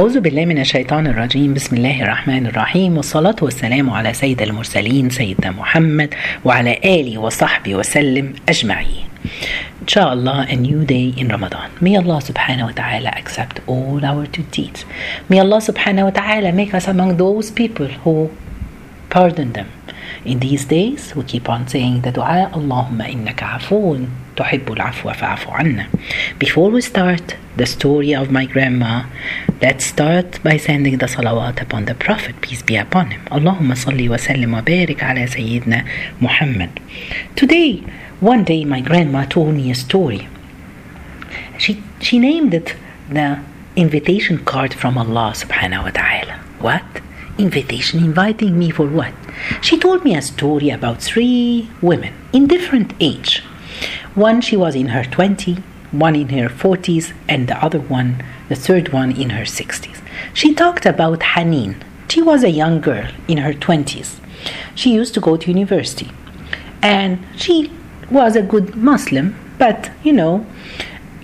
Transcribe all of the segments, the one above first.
أعوذ بالله من الشيطان الرجيم بسم الله الرحمن الرحيم والصلاة والسلام على سيد المرسلين سيدنا محمد وعلى آله وصحبه وسلم أجمعين Inshallah, a new day in Ramadan. May Allah wa ta'ala accept all our good deeds. May Allah wa ta'ala make us among those people who pardon them. In these days, we keep on saying the dua, Allahumma innaka afoon, tuhibbul afwa fa'afu anna. Before we start the story of my grandma, let's start by sending the salawat upon the Prophet, peace be upon him. Wa sallim wa barik ala Sayyidina Muhammad. Today, one day my grandma told me a story. She, she named it the invitation card from Allah subhanahu wa ta'ala. What? Invitation inviting me for what? She told me a story about three women in different age. One she was in her 20s, one in her 40s, and the other one, the third one, in her 60s. She talked about Hanin. She was a young girl in her 20s. She used to go to university. And she was a good Muslim, but you know,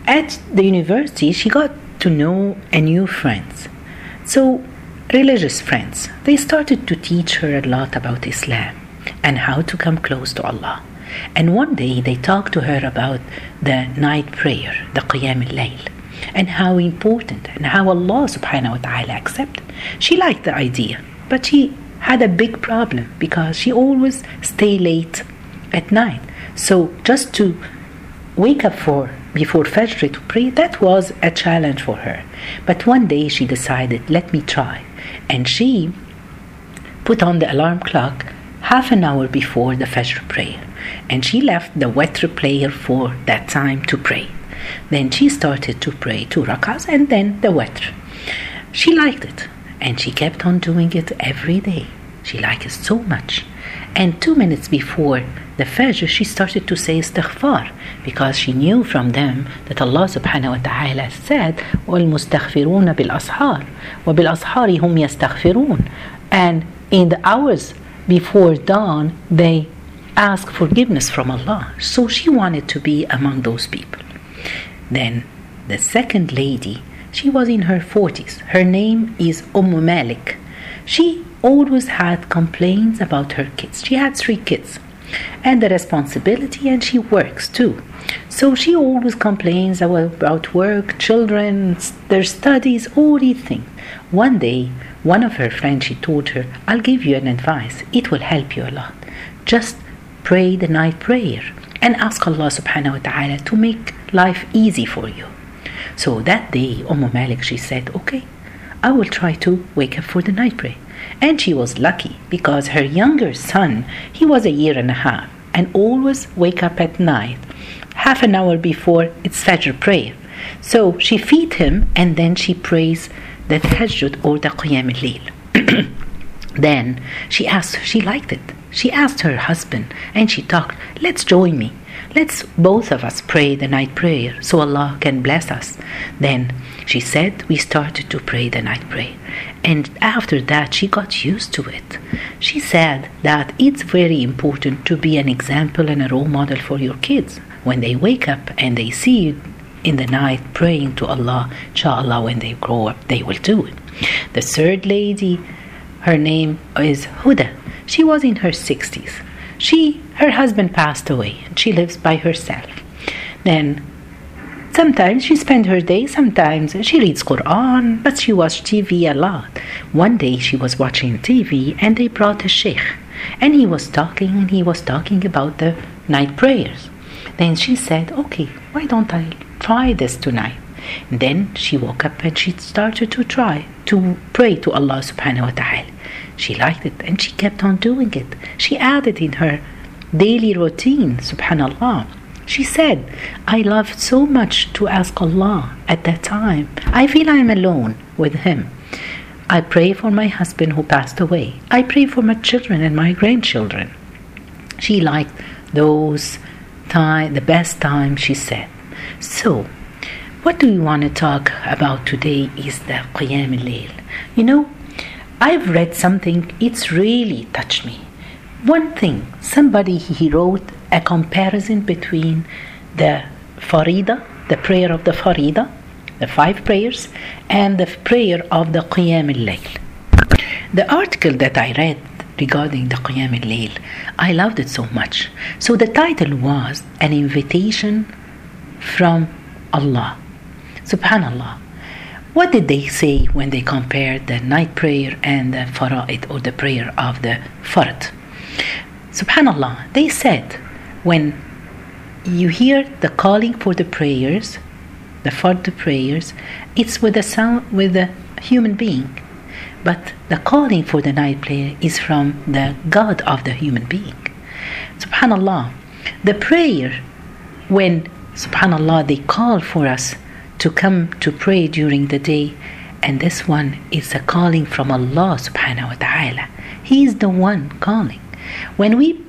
at the university she got to know a new friends. So religious friends. They started to teach her a lot about Islam and how to come close to Allah. And one day they talked to her about the night prayer, the Qiyam al-Layl, and how important and how Allah subhanahu wa ta'ala accept. She liked the idea, but she had a big problem because she always stay late at night. So just to wake up for before Fajr to pray, that was a challenge for her. But one day she decided, let me try. And she put on the alarm clock half an hour before the Fajr prayer and she left the witr prayer for that time to pray. Then she started to pray two rakas and then the witr. She liked it and she kept on doing it every day. She liked it so much. And two minutes before the Fajr, she started to say istighfar because she knew from them that Allah subhanahu wa ta'ala said, وَالْمُسْتَغْفِرُونَ بِالْأَصْحَارِ وَبِالْأَصْحَارِ هُمْ يَسْتَغْفِرُونَ And in the hours before dawn, they ask forgiveness from Allah. So she wanted to be among those people. Then the second lady, she was in her 40s. Her name is Umm Malik. She always had complaints about her kids. She had three kids and the responsibility, and she works too. So she always complains about work, children, their studies, all these things. One day, one of her friends, she told her, I'll give you an advice. It will help you a lot. Just pray the night prayer and ask Allah subhanahu wa ta'ala to make life easy for you. So that day, Umm Malik, she said, okay, I will try to wake up for the night prayer. And she was lucky because her younger son, he was a year and a half and always wake up at night, half an hour before its Fajr prayer. So she feed him and then she prays the Tahajjud or the Qiyam al then she asked, she liked it. She asked her husband and she talked, let's join me. Let's both of us pray the night prayer so Allah can bless us. Then she said we started to pray the night prayer. And after that, she got used to it. She said that it's very important to be an example and a role model for your kids. When they wake up and they see you in the night praying to Allah, inshallah, when they grow up, they will do it. The third lady, her name is Huda. She was in her 60s. She, her husband passed away, and she lives by herself. Then Sometimes she spends her day, sometimes she reads Quran, but she watches TV a lot. One day she was watching TV and they brought a sheikh and he was talking and he was talking about the night prayers. Then she said, Okay, why don't I try this tonight? And then she woke up and she started to try to pray to Allah subhanahu wa ta'ala. She liked it and she kept on doing it. She added in her daily routine, subhanallah. She said, I loved so much to ask Allah at that time. I feel I'm alone with Him. I pray for my husband who passed away. I pray for my children and my grandchildren. She liked those time, the best time, she said. So, what do we want to talk about today is the Qiyam al-Layl. You know, I've read something, it's really touched me. One thing, somebody he wrote a comparison between the Farida, the prayer of the Farida, the five prayers, and the prayer of the Qiyam al-Layl. The article that I read regarding the Qiyam al-Layl, I loved it so much. So the title was an invitation from Allah. Subhanallah. What did they say when they compared the night prayer and the fara'id or the prayer of the fard? Subhanallah, they said when you hear the calling for the prayers, the fard prayers, it's with a sound with a human being. But the calling for the night prayer is from the God of the human being. Subhanallah. The prayer when subhanallah they call for us to come to pray during the day. And this one is a calling from Allah subhanahu wa ta'ala. He is the one calling. When we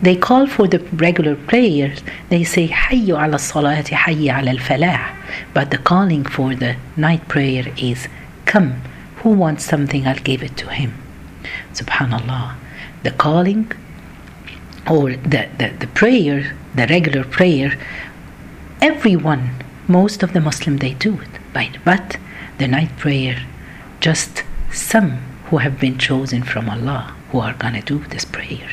they call for the regular prayers, they say Hayyu ala salati, Hayyu ala al falah. But the calling for the night prayer is Come, who wants something, I'll give it to him. Subhanallah. The calling or the, the, the prayer, the regular prayer, everyone most of the Muslim they do it? But the night prayer, just some who have been chosen from Allah who are gonna do this prayer.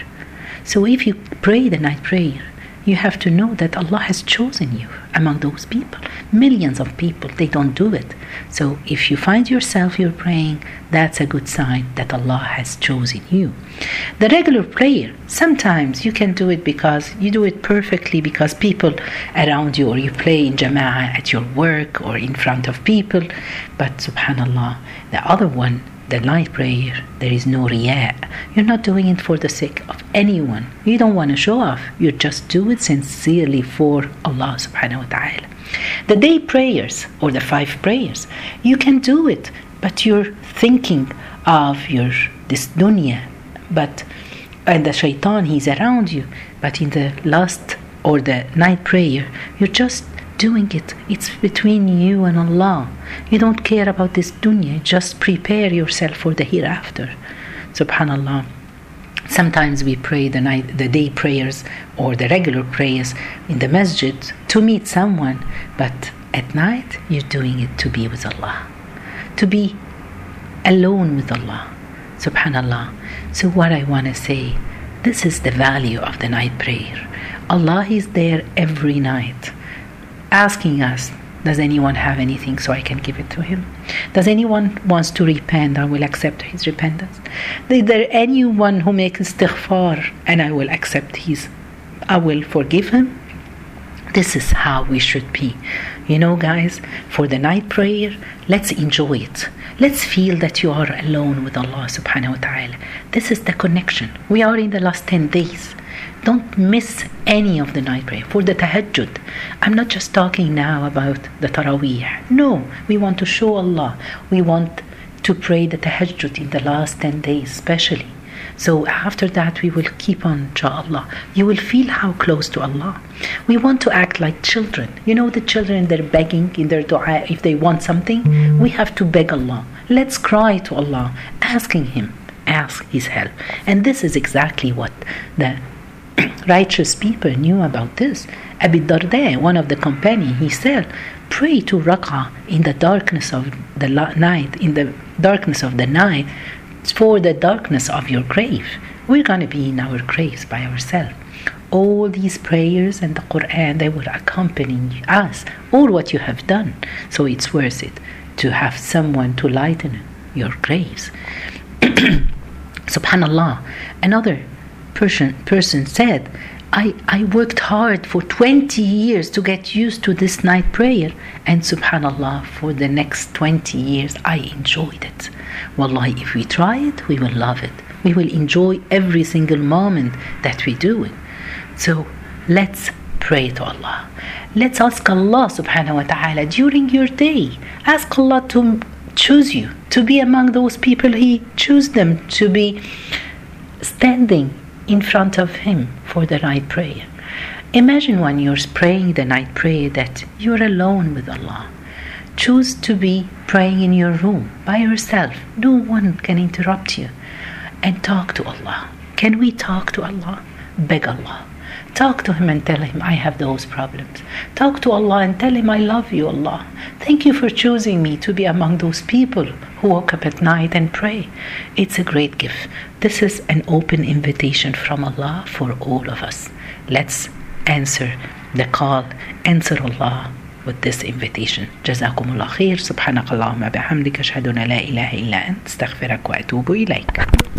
So if you pray the night prayer, you have to know that Allah has chosen you among those people. Millions of people, they don't do it. So if you find yourself you're praying, that's a good sign that Allah has chosen you. The regular prayer, sometimes you can do it because you do it perfectly because people around you or you play in jama'ah at your work or in front of people. But subhanallah, the other one the night prayer, there is no riyah. You're not doing it for the sake of anyone. You don't want to show off. You just do it sincerely for Allah subhanahu wa ta'ala. The day prayers or the five prayers, you can do it, but you're thinking of your this dunya, but and the shaitan he's around you. But in the last or the night prayer, you're just doing it. It's between you and Allah. You don't care about this dunya. Just prepare yourself for the hereafter. Subhanallah. Sometimes we pray the night, the day prayers or the regular prayers in the masjid to meet someone, but at night you're doing it to be with Allah, to be alone with Allah. Subhanallah. So what I want to say, this is the value of the night prayer. Allah is there every night asking us, does anyone have anything so I can give it to him? Does anyone wants to repent? I will accept his repentance. Is there anyone who makes istighfar and I will accept his, I will forgive him? This is how we should be. You know, guys, for the night prayer, let's enjoy it. Let's feel that you are alone with Allah subhanahu wa ta'ala. This is the connection. We are in the last 10 days. Don't miss any of the night prayer. For the tahajjud, I'm not just talking now about the taraweeh. No, we want to show Allah. We want to pray the tahajjud in the last 10 days, especially. So after that, we will keep on, inshallah. You will feel how close to Allah. We want to act like children. You know, the children, they're begging in their dua. If they want something, we have to beg Allah. Let's cry to Allah, asking Him, ask His help. And this is exactly what the righteous people knew about this. Abi Darda, one of the companions, he said, pray two rak'ah in the darkness of the night, in the darkness of the night, for the darkness of your grave. We're going to be in our graves by ourselves. All these prayers and the Quran, they will accompany us, all what you have done. So it's worth it to have someone to lighten your graves. Subhanallah. Another person, person said, I, I worked hard for 20 years to get used to this night prayer, and subhanAllah, for the next 20 years I enjoyed it. Wallahi, if we try it, we will love it. We will enjoy every single moment that we do it. So let's pray to Allah. Let's ask Allah subhanahu wa ta'ala during your day. Ask Allah to choose you, to be among those people He choose them to be standing in front of Him for the night prayer. Imagine when you're praying the night prayer that you're alone with Allah. Choose to be praying in your room by yourself. No one can interrupt you. And talk to Allah. Can we talk to Allah? Beg Allah. Talk to Him and tell Him, I have those problems. Talk to Allah and tell Him, I love you, Allah. Thank you for choosing me to be among those people who woke up at night and pray. It's a great gift. This is an open invitation from Allah for all of us. Let's answer the call, answer Allah with this invitation. جزاكم الله خير سبحانك اللهم بحمدك أشهد أن لا إله إلا أنت استغفرك وأتوب إليك